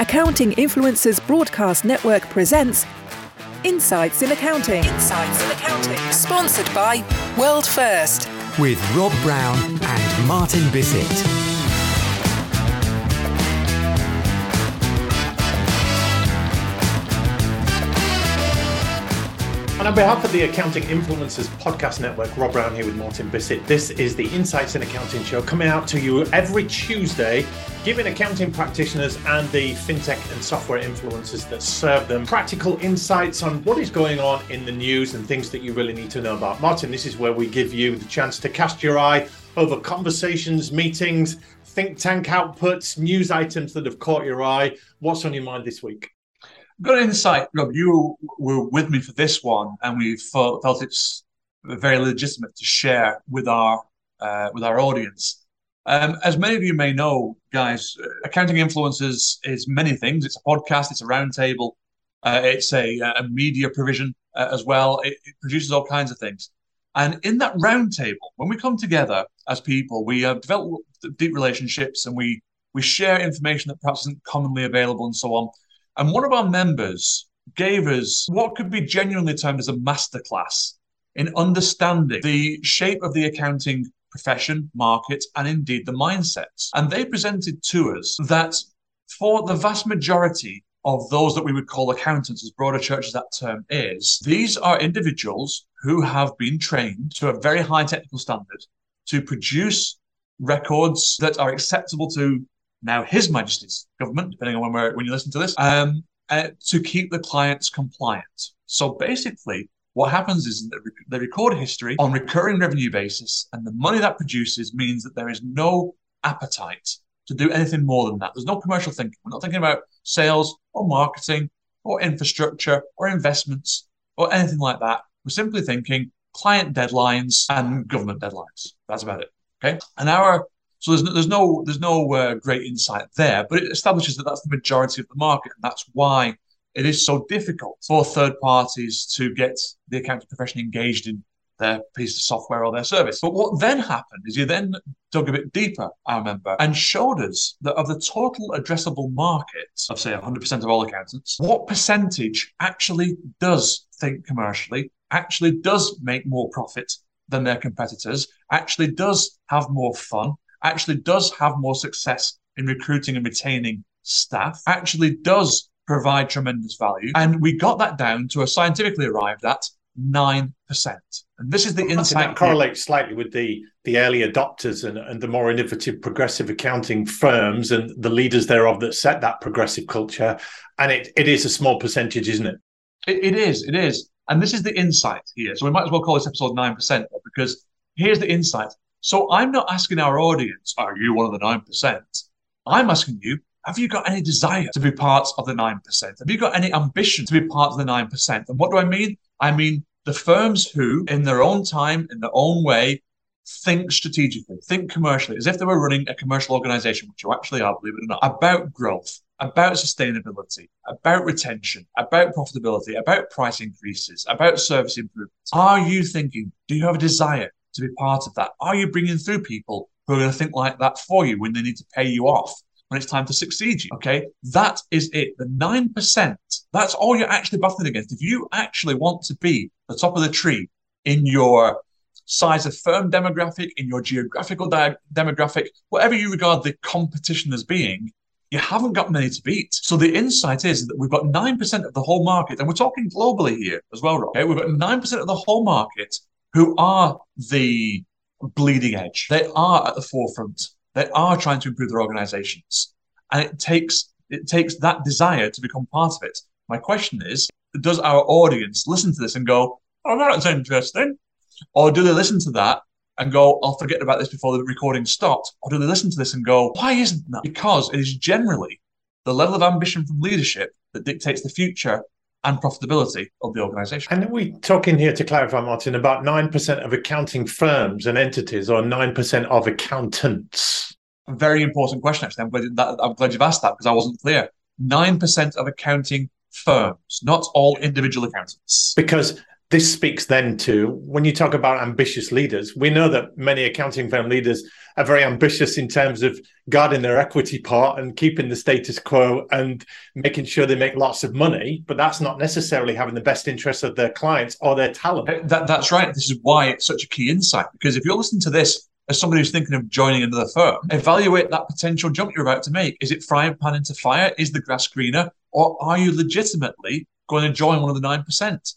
Accounting Influencers Broadcast Network presents Insights in Accounting. Insights in Accounting. Sponsored by World First. with Rob Brown and Martin Bissett. On behalf of the Accounting Influencers Podcast Network, Rob Brown here with Martin Bissett. This is the Insights in Accounting show coming out to you every Tuesday, giving accounting practitioners and the fintech and software influencers that serve them practical insights on what is going on in the news and things that you really need to know about. Martin, this is where we give you the chance to cast your eye over conversations, meetings, think tank outputs, news items that have caught your eye. What's on your mind this week? Good insight, Rob. You were with me for this one, and we felt, felt it's very legitimate to share with our uh, with our audience. Um, as many of you may know, guys, uh, accounting influencers is many things. It's a podcast, it's a roundtable, uh, it's a, a media provision uh, as well. It, it produces all kinds of things. And in that roundtable, when we come together as people, we uh, develop deep relationships and we we share information that perhaps isn't commonly available and so on. And one of our members gave us what could be genuinely termed as a masterclass in understanding the shape of the accounting profession, market, and indeed the mindsets. And they presented to us that for the vast majority of those that we would call accountants, as broader church as that term is, these are individuals who have been trained to a very high technical standard to produce records that are acceptable to now His Majesty's government, depending on when when you listen to this, um, uh, to keep the clients compliant. So basically, what happens is they record history on recurring revenue basis, and the money that produces means that there is no appetite to do anything more than that. There's no commercial thinking. We're not thinking about sales or marketing or infrastructure or investments or anything like that. We're simply thinking client deadlines and government deadlines. That's about it. Okay. And our so there's no, there's no there's no uh, great insight there, but it establishes that that's the majority of the market, and that's why it is so difficult for third parties to get the accounting profession engaged in their piece of software or their service. But what then happened is you then dug a bit deeper, I remember, and showed us that of the total addressable market of say 100% of all accountants, what percentage actually does think commercially, actually does make more profit than their competitors, actually does have more fun, actually does have more success in recruiting and retaining staff, actually does provide tremendous value. And we got that down to a scientifically arrived at 9%. And this is the insight. that correlates slightly with the the early adopters and, and the more innovative progressive accounting firms and the leaders thereof that set that progressive culture. And it, it is a small percentage, isn't it? It, it is, it is. And this is the insight here. So we might as well call this episode 9% because here's the insight. So I'm not asking our audience, are you one of the 9%? I'm asking you, have you got any desire to be part of the 9%? Have you got any ambition to be part of the 9%? And what do I mean? I mean the firms who, in their own time, in their own way, think strategically, think commercially, as if they were running a commercial organization, which you actually are, believe it or not, about growth, about sustainability, about retention, about profitability, about price increases, about service improvements. Are you thinking, do you have a desire to be part of that? Are you bringing through people who are going to think like that for you when they need to pay you off? When it's time to succeed you, okay? That is it. The 9%, that's all you're actually battling against. If you actually want to be the top of the tree in your size of firm demographic, in your geographical di- demographic, whatever you regard the competition as being, you haven't got many to beat. So the insight is that we've got 9% of the whole market, and we're talking globally here as well, Rob. Okay? We've got 9% of the whole market who are the bleeding edge. They are at the forefront. They are trying to improve their organizations. And it takes it takes that desire to become part of it. My question is, does our audience listen to this and go, Oh, that's interesting? Or do they listen to that and go, I'll forget about this before the recording stopped? Or do they listen to this and go, why isn't that? Because it is generally the level of ambition from leadership that dictates the future and profitability of the organization. And are we talking here to clarify, Martin, about 9% of accounting firms and entities or 9% of accountants? Very important question, actually. I'm glad, that, I'm glad you've asked that because I wasn't clear. 9% of accounting firms, not all individual accountants. Because this speaks then to when you talk about ambitious leaders, we know that many accounting firm leaders are very ambitious in terms of guarding their equity part and keeping the status quo and making sure they make lots of money. But that's not necessarily having the best interests of their clients or their talent. Uh, that, that's right. This is why it's such a key insight. Because if you're listening to this as somebody who's thinking of joining another firm, evaluate that potential jump you're about to make. Is it frying pan into fire? Is the grass greener? Or are you legitimately going to join one of the 9%?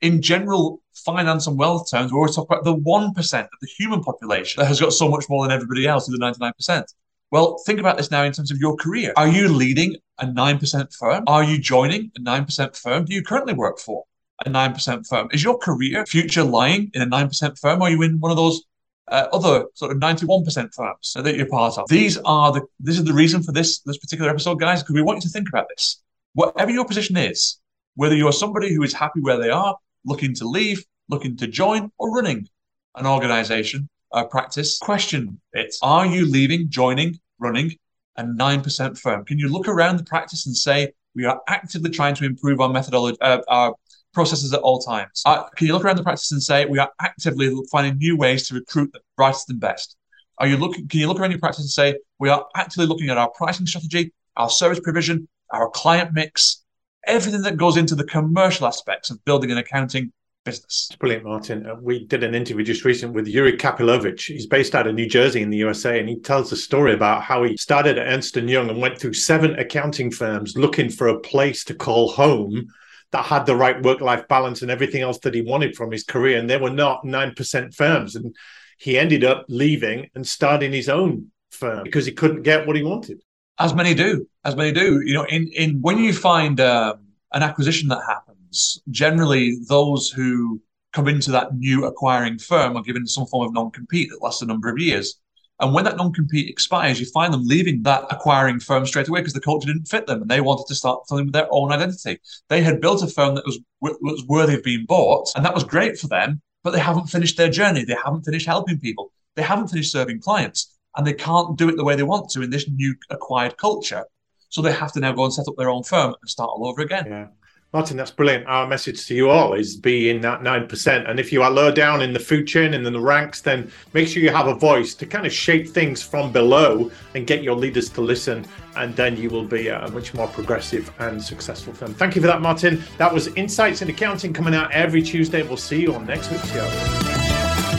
In general finance and wealth terms, we always talk about the 1% of the human population that has got so much more than everybody else, in the 99%. Well, think about this now in terms of your career. Are you leading a 9% firm? Are you joining a 9% firm? Do you currently work for a 9% firm? Is your career future lying in a 9% firm? Or are you in one of those uh, other sort of 91% firms that you're part of? These are the, this is the reason for this, this particular episode, guys, because we want you to think about this. Whatever your position is, whether you're somebody who is happy where they are, looking to leave, looking to join, or running an organization, a practice, question it. Are you leaving, joining, running a 9% firm? Can you look around the practice and say, we are actively trying to improve our methodology, uh, our processes at all times? Uh, can you look around the practice and say, we are actively finding new ways to recruit the brightest and best? Are you looking? Can you look around your practice and say we are actively looking at our pricing strategy, our service provision, our client mix, everything that goes into the commercial aspects of building an accounting business. brilliant, Martin. Uh, we did an interview just recently with Yuri Kapilovich. He's based out of New Jersey in the USA, and he tells a story about how he started at Ernst & Young and went through seven accounting firms looking for a place to call home that had the right work-life balance and everything else that he wanted from his career. And they were not 9% firms. And he ended up leaving and starting his own firm because he couldn't get what he wanted. As many do, as many do. You know, in in when you find um, an acquisition that happens, generally those who come into that new acquiring firm are given some form of non-compete that lasts a number of years. And when that non-compete expires, you find them leaving that acquiring firm straight away because the culture didn't fit them, and they wanted to start filling with their own identity. They had built a firm that was was worthy of being bought, and that was great for them. But they haven't finished their journey. They haven't finished helping people. They haven't finished serving clients and they can't do it the way they want to in this new acquired culture. So they have to now go and set up their own firm and start all over again. Yeah. Martin, that's brilliant. Our message to you all is be in that 9%. And if you are low down in the food chain and in the ranks, then make sure you have a voice to kind of shape things from below and get your leaders to listen. And then you will be a much more progressive and successful firm. Thank you for that, Martin. That was Insights in Accounting coming out every Tuesday. We'll see you on next week's show.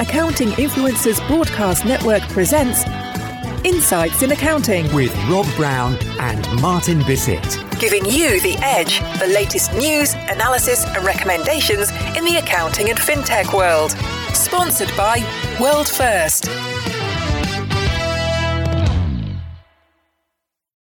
Accounting Influencers Broadcast Network presents Insights in Accounting with Rob Brown and Martin Bissett. Giving you the edge, the latest news, analysis, and recommendations in the accounting and fintech world. Sponsored by World First.